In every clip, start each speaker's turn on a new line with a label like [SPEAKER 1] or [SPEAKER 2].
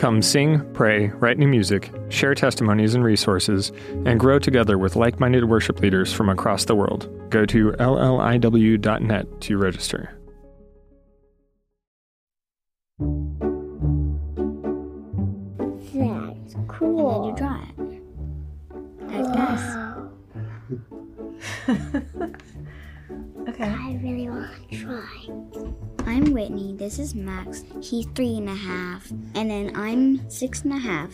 [SPEAKER 1] Come sing, pray, write new music, share testimonies and resources, and grow together with like minded worship leaders from across the world. Go to lliw.net to register.
[SPEAKER 2] That's
[SPEAKER 3] And
[SPEAKER 2] cool.
[SPEAKER 3] then you draw it. That's nice.
[SPEAKER 4] Okay.
[SPEAKER 2] I really want to try.
[SPEAKER 3] I'm Whitney. This is Max. He's three and a half. And then I'm six and a half.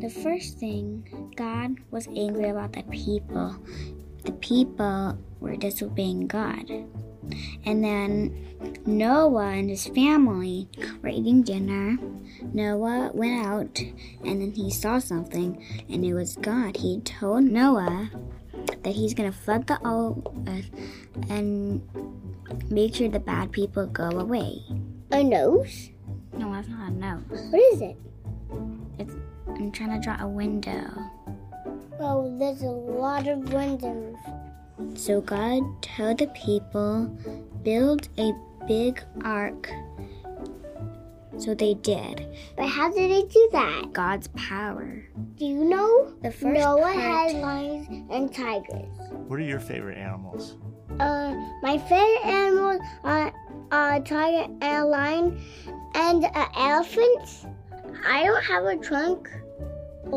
[SPEAKER 3] The first thing, God was angry about the people. The people were disobeying God. And then Noah and his family were eating dinner. Noah went out and then he saw something, and it was God. He told Noah that he's gonna flood the earth and make sure the bad people go away.
[SPEAKER 2] A nose?
[SPEAKER 3] No, that's not a nose.
[SPEAKER 2] What is it?
[SPEAKER 3] It's I'm trying to draw a window.
[SPEAKER 2] Well, there's a lot of windows.
[SPEAKER 3] So God told the people build a big ark. So they did.
[SPEAKER 2] But how did they do that?
[SPEAKER 3] God's power.
[SPEAKER 2] Do you know?
[SPEAKER 3] The first
[SPEAKER 2] Noah
[SPEAKER 3] part-
[SPEAKER 2] had lions and tigers.
[SPEAKER 5] What are your favorite animals?
[SPEAKER 2] Uh, my favorite animals are a tiger and a lion and an elephant. I don't have a trunk.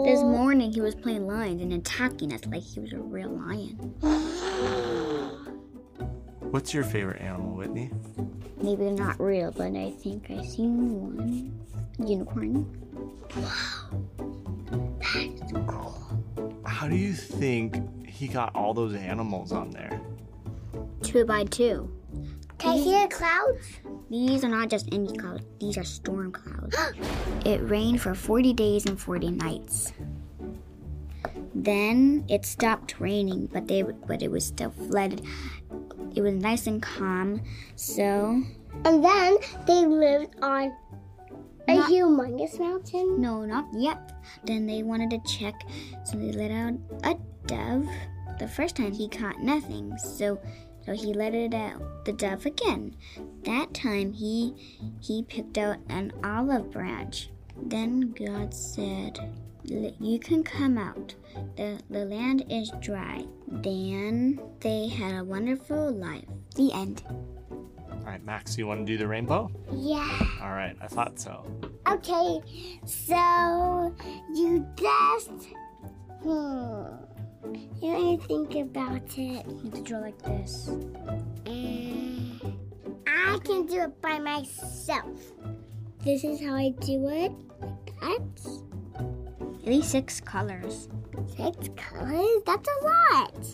[SPEAKER 3] This morning he was playing lions and attacking us like he was a real lion.
[SPEAKER 5] What's your favorite animal, Whitney?
[SPEAKER 3] Maybe not real, but I think I seen one. Unicorn. Wow, that's cool.
[SPEAKER 5] How do you think he got all those animals on there?
[SPEAKER 3] Two by two.
[SPEAKER 2] Can I see the clouds?
[SPEAKER 3] These are not just any clouds, these are storm clouds. it rained for 40 days and 40 nights. Then it stopped raining, but they but it was still flooded. It was nice and calm. So,
[SPEAKER 2] And then they lived on a
[SPEAKER 3] Not-
[SPEAKER 2] humongous mountain.
[SPEAKER 3] no, not yet. Then they wanted to check, so they let out a dove. The first time he caught nothing, so so he let it out the dove again. That time he he picked out an olive branch. Then God said, "L- "You can come out. the The land is dry." Then they had a wonderful life. The end.
[SPEAKER 5] All right, Max, you want to do the rainbow?
[SPEAKER 2] Yeah.
[SPEAKER 5] All right, I thought so.
[SPEAKER 2] Okay. So you just hmm. Let me think about it.
[SPEAKER 3] You have to draw like this.
[SPEAKER 2] Mm, I can do it by myself. This is how I do it. That's
[SPEAKER 3] At least six colors.
[SPEAKER 2] six colors. That's a lot.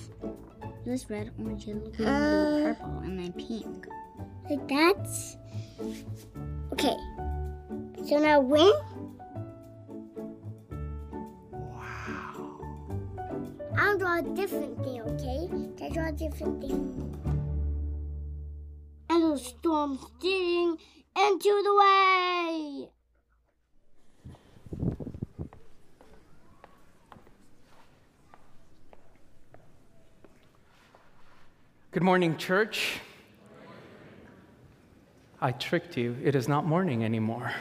[SPEAKER 3] This red, orange, yellow, green,
[SPEAKER 2] Uh.
[SPEAKER 3] blue, purple, and then pink.
[SPEAKER 2] Like that's Okay. So now when
[SPEAKER 5] Wow.
[SPEAKER 2] I'll draw a different thing, okay? I draw a different thing. And the storm steering into the way.
[SPEAKER 6] Good morning, church. I tricked you. It is not morning anymore.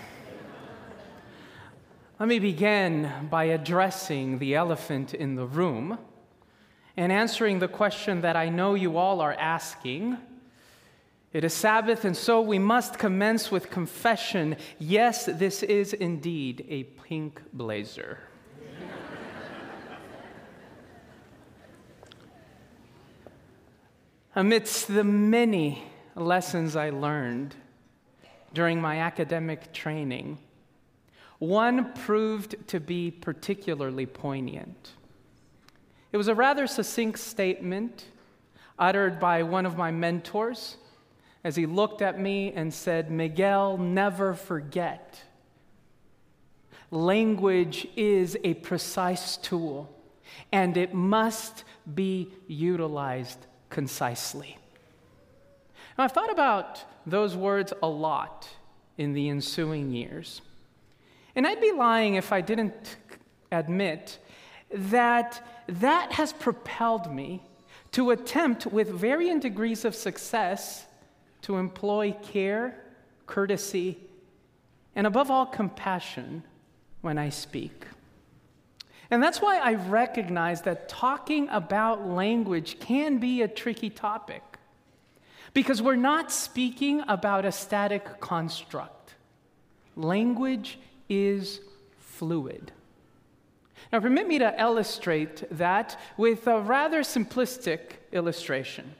[SPEAKER 6] Let me begin by addressing the elephant in the room and answering the question that I know you all are asking. It is Sabbath, and so we must commence with confession. Yes, this is indeed a pink blazer. Amidst the many lessons I learned during my academic training, one proved to be particularly poignant. It was a rather succinct statement uttered by one of my mentors as he looked at me and said, Miguel, never forget Language is a precise tool, and it must be utilized concisely. Now, I've thought about those words a lot in the ensuing years. And I'd be lying if I didn't admit that that has propelled me to attempt with varying degrees of success to employ care, courtesy, and above all, compassion when I speak. And that's why I recognize that talking about language can be a tricky topic. Because we're not speaking about a static construct. Language is fluid. Now, permit me to illustrate that with a rather simplistic illustration.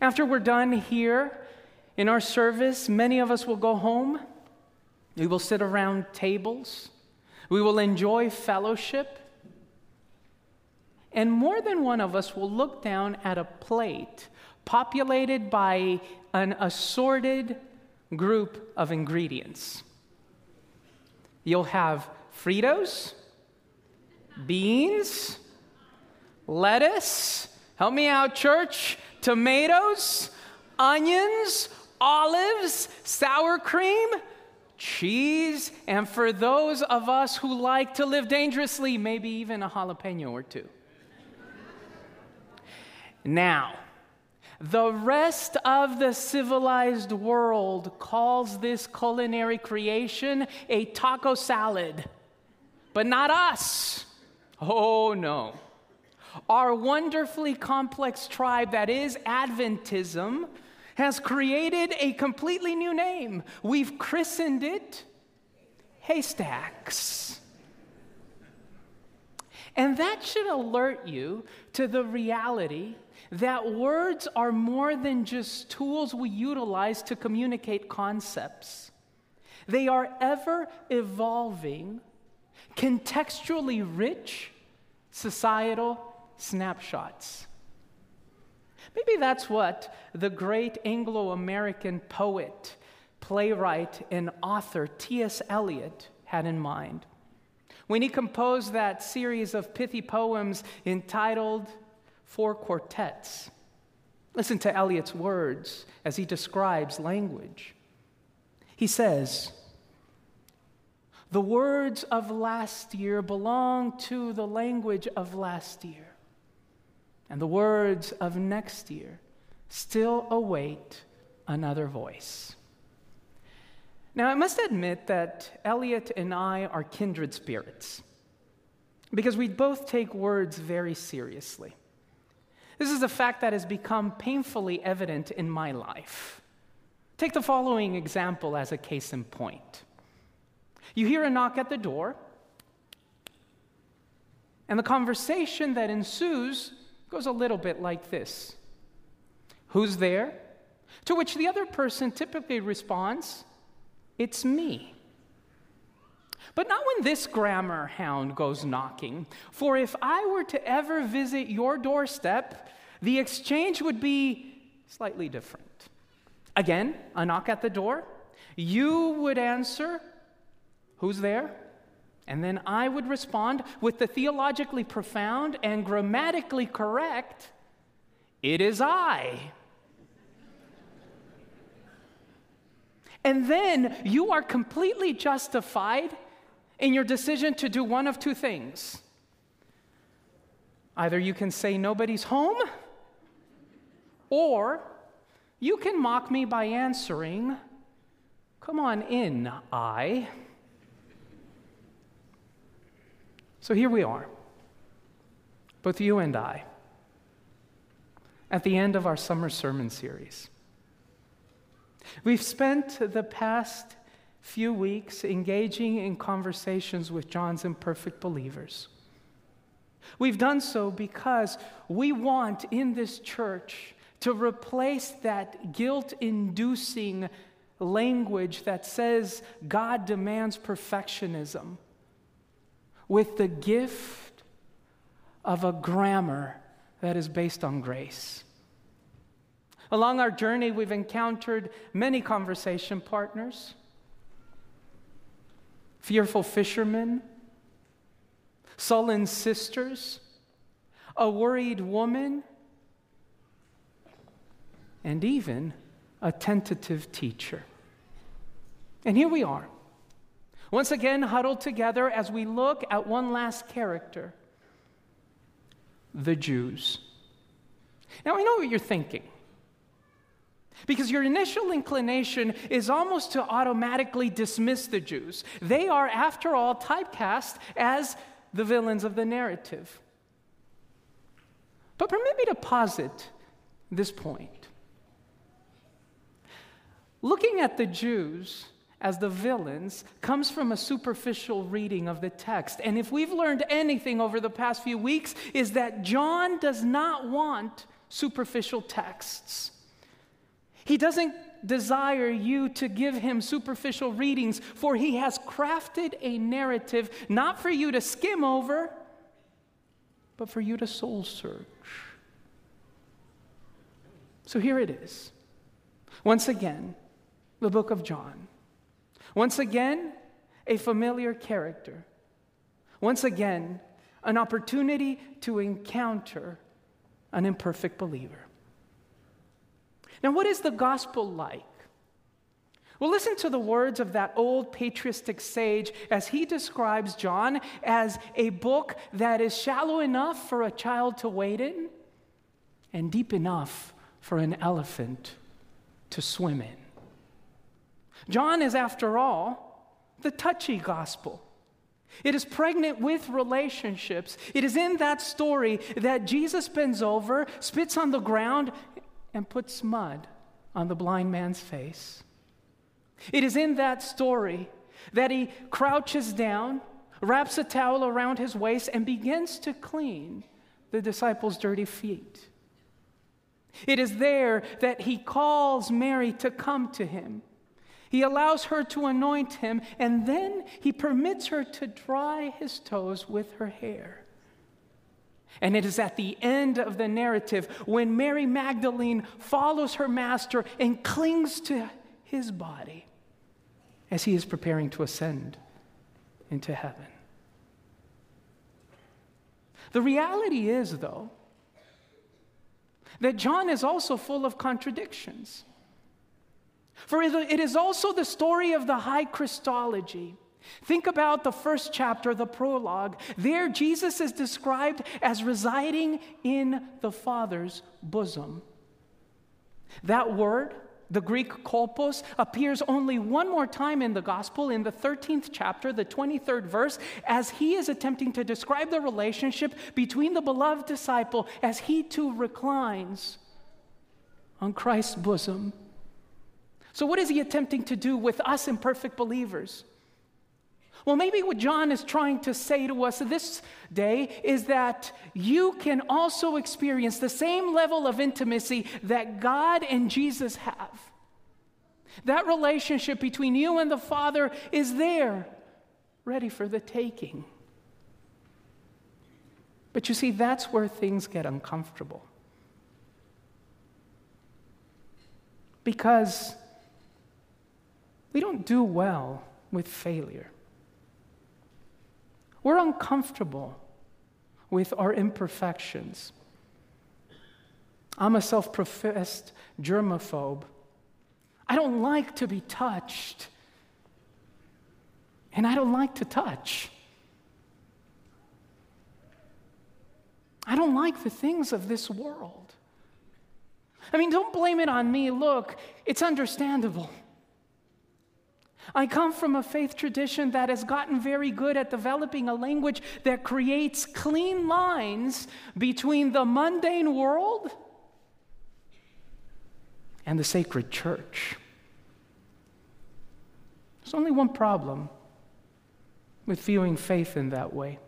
[SPEAKER 6] After we're done here in our service, many of us will go home. We will sit around tables. We will enjoy fellowship. And more than one of us will look down at a plate populated by an assorted group of ingredients. You'll have Fritos, beans, lettuce, help me out, church, tomatoes, onions, olives, sour cream, cheese, and for those of us who like to live dangerously, maybe even a jalapeno or two. Now, the rest of the civilized world calls this culinary creation a taco salad, but not us. Oh no. Our wonderfully complex tribe that is Adventism has created a completely new name. We've christened it haystacks. And that should alert you to the reality that words are more than just tools we utilize to communicate concepts. They are ever evolving, contextually rich societal snapshots. Maybe that's what the great Anglo American poet, playwright, and author T.S. Eliot had in mind when he composed that series of pithy poems entitled Four Quartets. Listen to Eliot's words as he describes language. He says, The words of last year belong to the language of last year, and the words of next year still await another voice. Now, I must admit that Eliot and I are kindred spirits because we both take words very seriously. This is a fact that has become painfully evident in my life. Take the following example as a case in point. You hear a knock at the door, and the conversation that ensues goes a little bit like this Who's there? To which the other person typically responds, it's me. But not when this grammar hound goes knocking. For if I were to ever visit your doorstep, the exchange would be slightly different. Again, a knock at the door. You would answer, Who's there? And then I would respond with the theologically profound and grammatically correct, It is I. And then you are completely justified in your decision to do one of two things. Either you can say nobody's home, or you can mock me by answering, Come on in, I. So here we are, both you and I, at the end of our summer sermon series. We've spent the past few weeks engaging in conversations with John's imperfect believers. We've done so because we want in this church to replace that guilt inducing language that says God demands perfectionism with the gift of a grammar that is based on grace. Along our journey, we've encountered many conversation partners, fearful fishermen, sullen sisters, a worried woman, and even a tentative teacher. And here we are, once again huddled together as we look at one last character the Jews. Now, I know what you're thinking. Because your initial inclination is almost to automatically dismiss the Jews. They are, after all, typecast as the villains of the narrative. But permit me to posit this point. Looking at the Jews as the villains comes from a superficial reading of the text. And if we've learned anything over the past few weeks, is that John does not want superficial texts. He doesn't desire you to give him superficial readings, for he has crafted a narrative not for you to skim over, but for you to soul search. So here it is. Once again, the book of John. Once again, a familiar character. Once again, an opportunity to encounter an imperfect believer. Now, what is the gospel like? Well, listen to the words of that old patristic sage as he describes John as a book that is shallow enough for a child to wade in and deep enough for an elephant to swim in. John is, after all, the touchy gospel. It is pregnant with relationships. It is in that story that Jesus bends over, spits on the ground, and puts mud on the blind man's face. It is in that story that he crouches down, wraps a towel around his waist, and begins to clean the disciples' dirty feet. It is there that he calls Mary to come to him. He allows her to anoint him, and then he permits her to dry his toes with her hair. And it is at the end of the narrative when Mary Magdalene follows her master and clings to his body as he is preparing to ascend into heaven. The reality is, though, that John is also full of contradictions. For it is also the story of the high Christology. Think about the first chapter, the prologue. There, Jesus is described as residing in the Father's bosom. That word, the Greek kolpos, appears only one more time in the gospel in the 13th chapter, the 23rd verse, as he is attempting to describe the relationship between the beloved disciple as he too reclines on Christ's bosom. So, what is he attempting to do with us imperfect believers? Well, maybe what John is trying to say to us this day is that you can also experience the same level of intimacy that God and Jesus have. That relationship between you and the Father is there, ready for the taking. But you see, that's where things get uncomfortable. Because we don't do well with failure. We're uncomfortable with our imperfections. I'm a self professed germaphobe. I don't like to be touched. And I don't like to touch. I don't like the things of this world. I mean, don't blame it on me. Look, it's understandable. I come from a faith tradition that has gotten very good at developing a language that creates clean lines between the mundane world and the sacred church. There's only one problem with viewing faith in that way.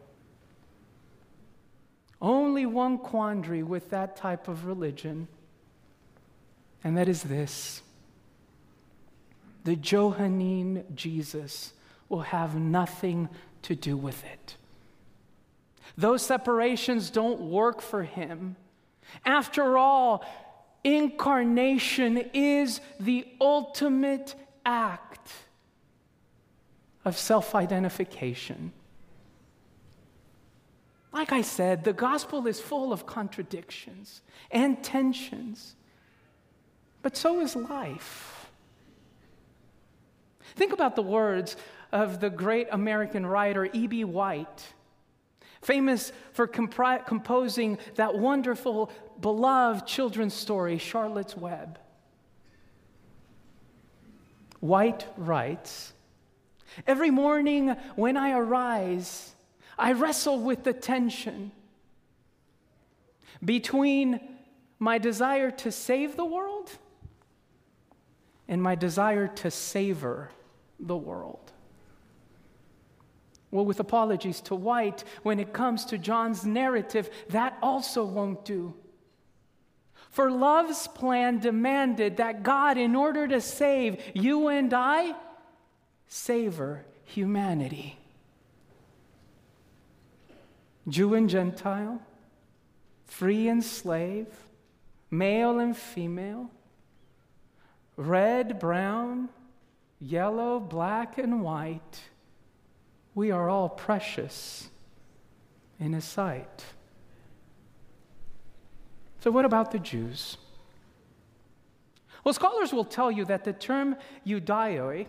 [SPEAKER 6] Only one quandary with that type of religion, and that is this the Johannine Jesus will have nothing to do with it. Those separations don't work for him. After all, incarnation is the ultimate act of self identification. Like I said, the gospel is full of contradictions and tensions, but so is life. Think about the words of the great American writer E.B. White, famous for compri- composing that wonderful, beloved children's story, Charlotte's Web. White writes Every morning when I arise, I wrestle with the tension between my desire to save the world and my desire to savor the world. Well, with apologies to White, when it comes to John's narrative, that also won't do. For love's plan demanded that God, in order to save you and I, savor humanity. Jew and Gentile, free and slave, male and female, red, brown, yellow, black, and white, we are all precious in His sight. So, what about the Jews? Well, scholars will tell you that the term Judaioi,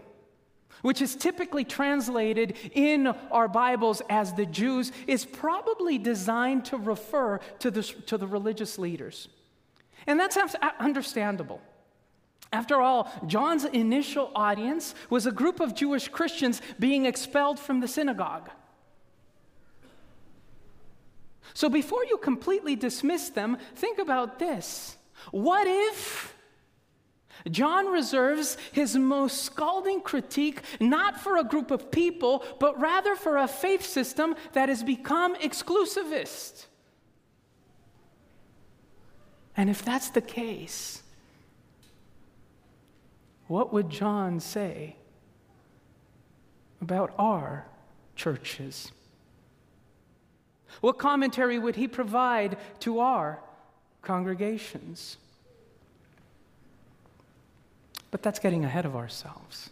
[SPEAKER 6] which is typically translated in our Bibles as the Jews, is probably designed to refer to the, to the religious leaders. And that's understandable. After all, John's initial audience was a group of Jewish Christians being expelled from the synagogue. So before you completely dismiss them, think about this. What if John reserves his most scalding critique not for a group of people, but rather for a faith system that has become exclusivist? And if that's the case, what would John say about our churches? What commentary would he provide to our congregations? But that's getting ahead of ourselves.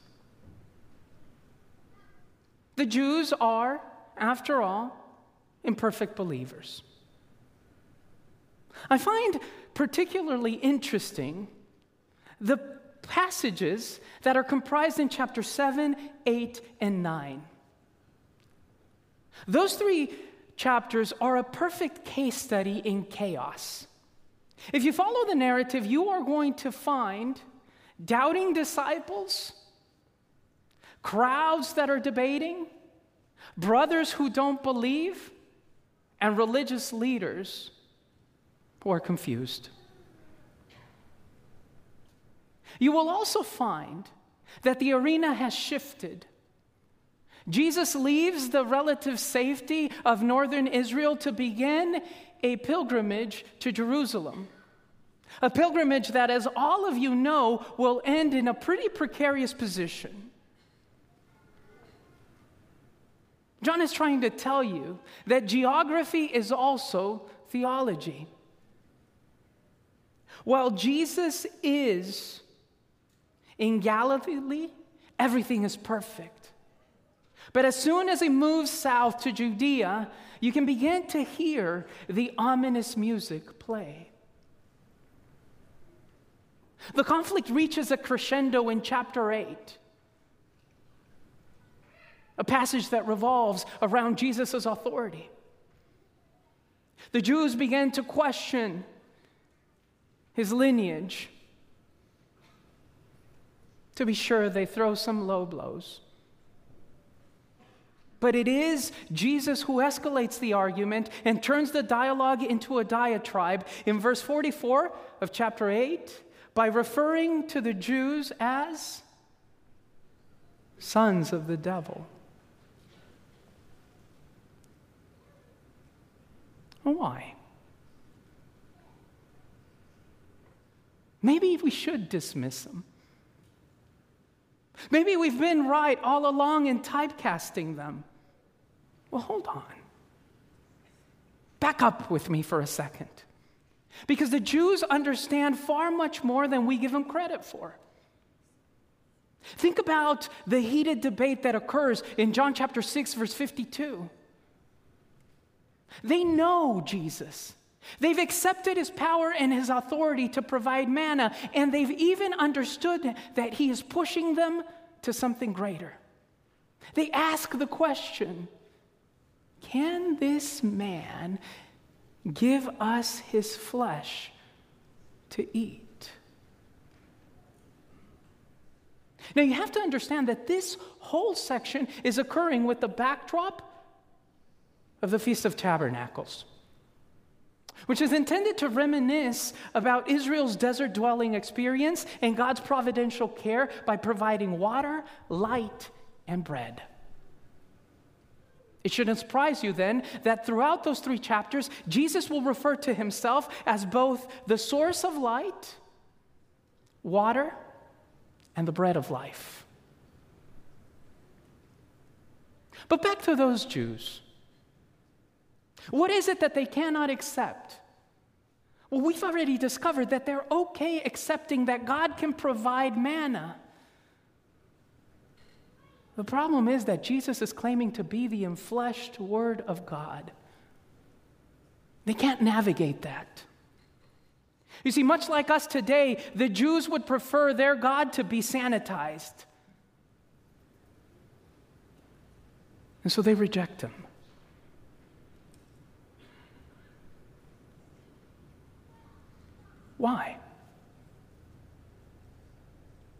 [SPEAKER 6] The Jews are, after all, imperfect believers. I find particularly interesting the passages that are comprised in chapter 7, 8, and 9. Those three chapters are a perfect case study in chaos. If you follow the narrative, you are going to find doubting disciples, crowds that are debating, brothers who don't believe, and religious leaders who are confused. You will also find that the arena has shifted. Jesus leaves the relative safety of northern Israel to begin a pilgrimage to Jerusalem. A pilgrimage that, as all of you know, will end in a pretty precarious position. John is trying to tell you that geography is also theology. While Jesus is in Galilee, everything is perfect. But as soon as he moves south to Judea, you can begin to hear the ominous music play. The conflict reaches a crescendo in chapter 8, a passage that revolves around Jesus' authority. The Jews began to question his lineage to be sure, they throw some low blows. But it is Jesus who escalates the argument and turns the dialogue into a diatribe in verse 44 of chapter 8 by referring to the Jews as sons of the devil. Why? Maybe we should dismiss them. Maybe we've been right all along in typecasting them. Well, hold on. Back up with me for a second. Because the Jews understand far much more than we give them credit for. Think about the heated debate that occurs in John chapter 6, verse 52. They know Jesus. They've accepted his power and his authority to provide manna, and they've even understood that he is pushing them to something greater. They ask the question Can this man give us his flesh to eat? Now, you have to understand that this whole section is occurring with the backdrop of the Feast of Tabernacles, which is intended to reminisce about Israel's desert dwelling experience and God's providential care by providing water, light, and bread. It shouldn't surprise you then that throughout those three chapters, Jesus will refer to himself as both the source of light, water, and the bread of life. But back to those Jews. What is it that they cannot accept? Well, we've already discovered that they're okay accepting that God can provide manna. The problem is that Jesus is claiming to be the enfleshed Word of God. They can't navigate that. You see, much like us today, the Jews would prefer their God to be sanitized. And so they reject him. Why?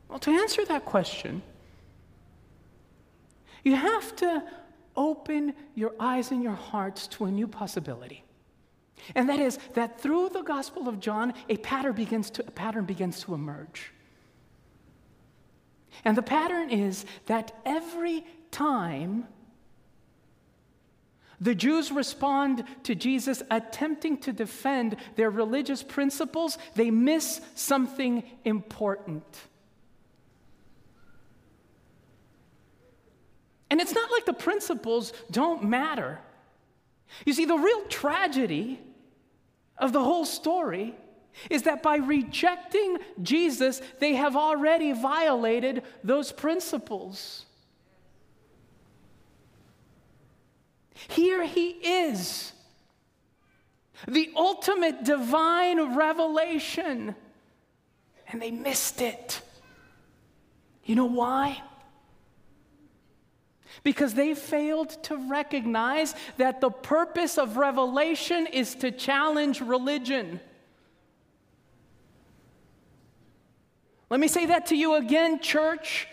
[SPEAKER 6] Well, to answer that question, you have to open your eyes and your hearts to a new possibility. And that is that through the Gospel of John, a pattern begins to, a pattern begins to emerge. And the pattern is that every time the Jews respond to Jesus attempting to defend their religious principles, they miss something important. And it's not like the principles don't matter. You see, the real tragedy of the whole story is that by rejecting Jesus, they have already violated those principles. Here he is, the ultimate divine revelation, and they missed it. You know why? because they failed to recognize that the purpose of revelation is to challenge religion. Let me say that to you again, church.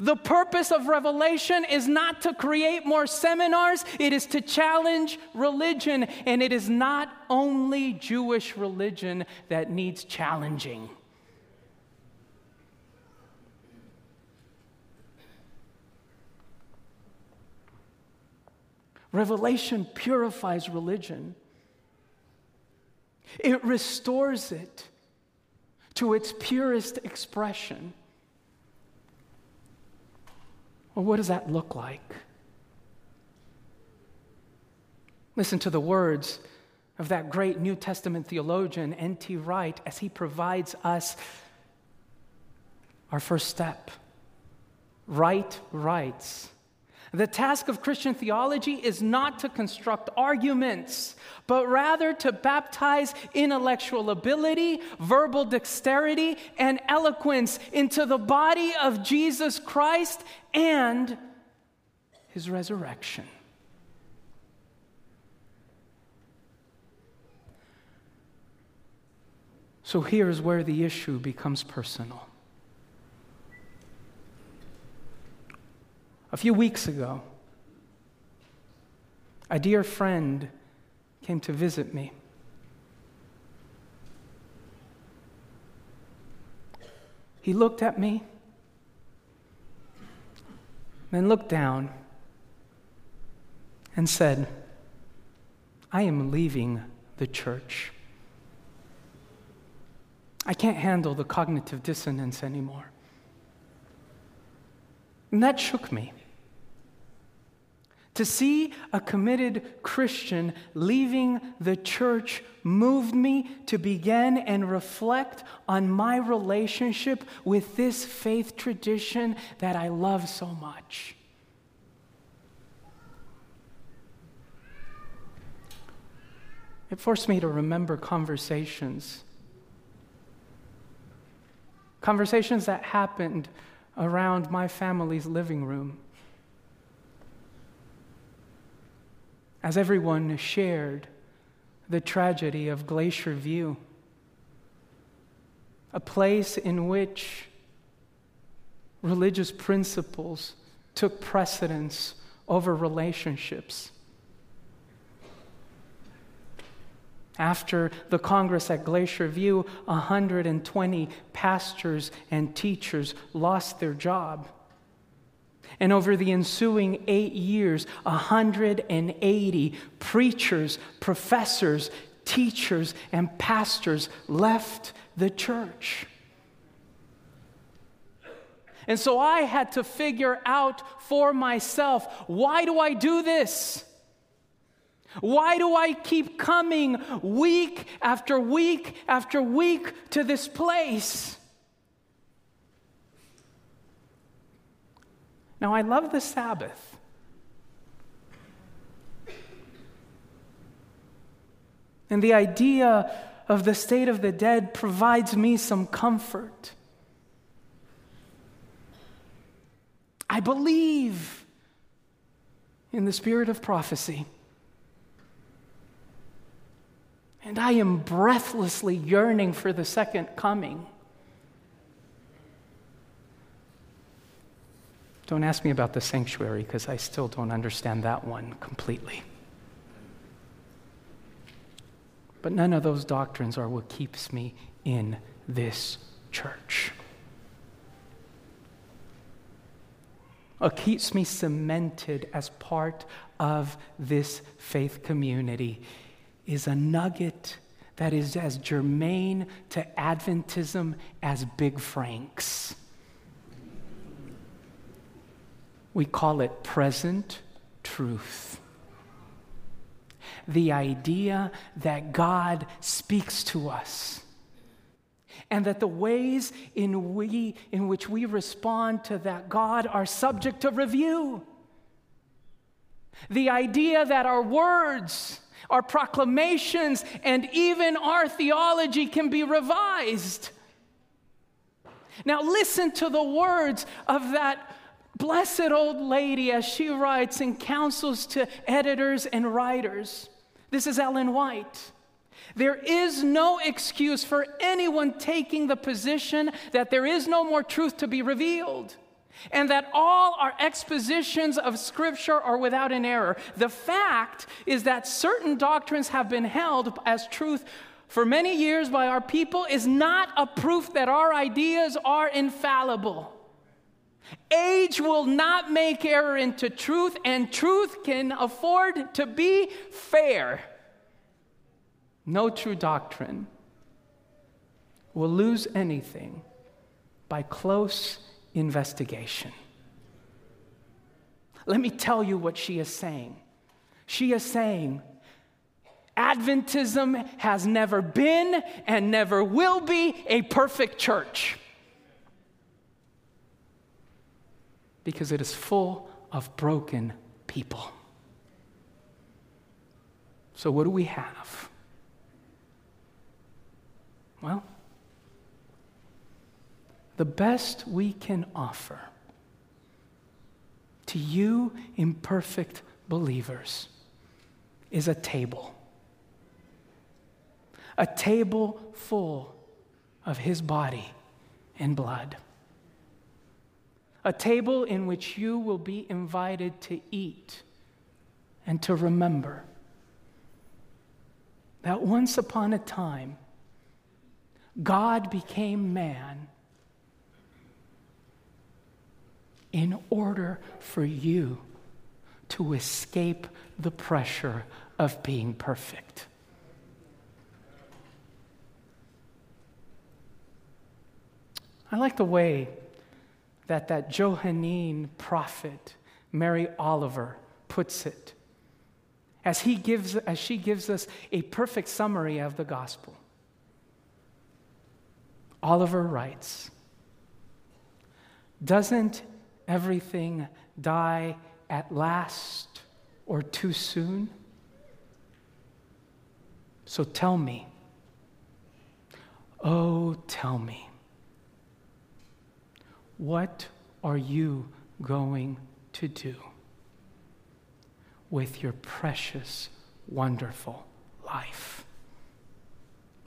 [SPEAKER 6] The purpose of revelation is not to create more seminars, it is to challenge religion. And it is not only Jewish religion that needs challenging. Revelation purifies religion, it restores it to its purest expression. Well, what does that look like? Listen to the words of that great New Testament theologian, N.T. Wright, as he provides us our first step. Wright writes the task of Christian theology is not to construct arguments, but rather to baptize intellectual ability, verbal dexterity, and eloquence into the body of Jesus Christ and his resurrection. So here's where the issue becomes personal. A few weeks ago, a dear friend came to visit me. He looked at me, then looked down and said, I am leaving the church. I can't handle the cognitive dissonance anymore. And that shook me. To see a committed Christian leaving the church moved me to begin and reflect on my relationship with this faith tradition that I love so much. It forced me to remember conversations. Conversations that happened around my family's living room. As everyone shared the tragedy of Glacier View, a place in which religious principles took precedence over relationships. After the Congress at Glacier View, 120 pastors and teachers lost their job. And over the ensuing eight years, 180 preachers, professors, teachers, and pastors left the church. And so I had to figure out for myself why do I do this? Why do I keep coming week after week after week to this place? Now, I love the Sabbath. And the idea of the state of the dead provides me some comfort. I believe in the spirit of prophecy. And I am breathlessly yearning for the second coming. Don't ask me about the sanctuary because I still don't understand that one completely. But none of those doctrines are what keeps me in this church. What keeps me cemented as part of this faith community is a nugget that is as germane to Adventism as Big Frank's. We call it present truth. The idea that God speaks to us and that the ways in, we, in which we respond to that God are subject to review. The idea that our words our proclamations, and even our theology can be revised. Now, listen to the words of that blessed old lady as she writes and counsels to editors and writers. This is Ellen White. There is no excuse for anyone taking the position that there is no more truth to be revealed and that all our expositions of Scripture are without an error. The fact is that certain doctrines have been held as truth for many years by our people is not a proof that our ideas are infallible. Age will not make error into truth, and truth can afford to be fair. No true doctrine will lose anything by close investigation. Let me tell you what she is saying. She is saying, Adventism has never been and never will be a perfect church because it is full of broken people. So, what do we have? Well, the best we can offer to you, imperfect believers, is a table. A table full of his body and blood. A table in which you will be invited to eat and to remember that once upon a time, God became man in order for you to escape the pressure of being perfect. I like the way that that Johannine prophet, Mary Oliver, puts it as, he gives, as she gives us a perfect summary of the gospel. Oliver writes Doesn't everything die at last or too soon? So tell me, oh, tell me, what are you going to do with your precious, wonderful life?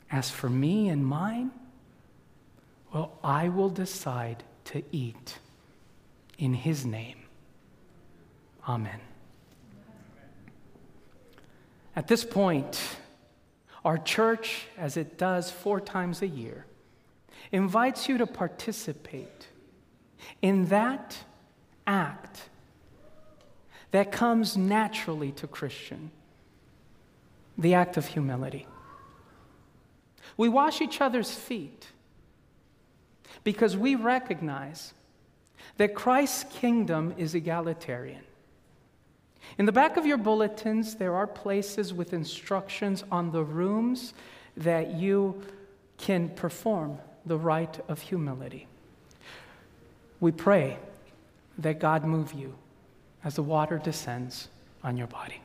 [SPEAKER 6] As for me and mine, well, I will decide to eat in His name. Amen. At this point, our church, as it does four times a year, invites you to participate in that act that comes naturally to Christian the act of humility. We wash each other's feet because we recognize that Christ's kingdom is egalitarian. In the back of your bulletins, there are places with instructions on the rooms that you can perform the rite of humility. We pray that God move you as the water descends on your body.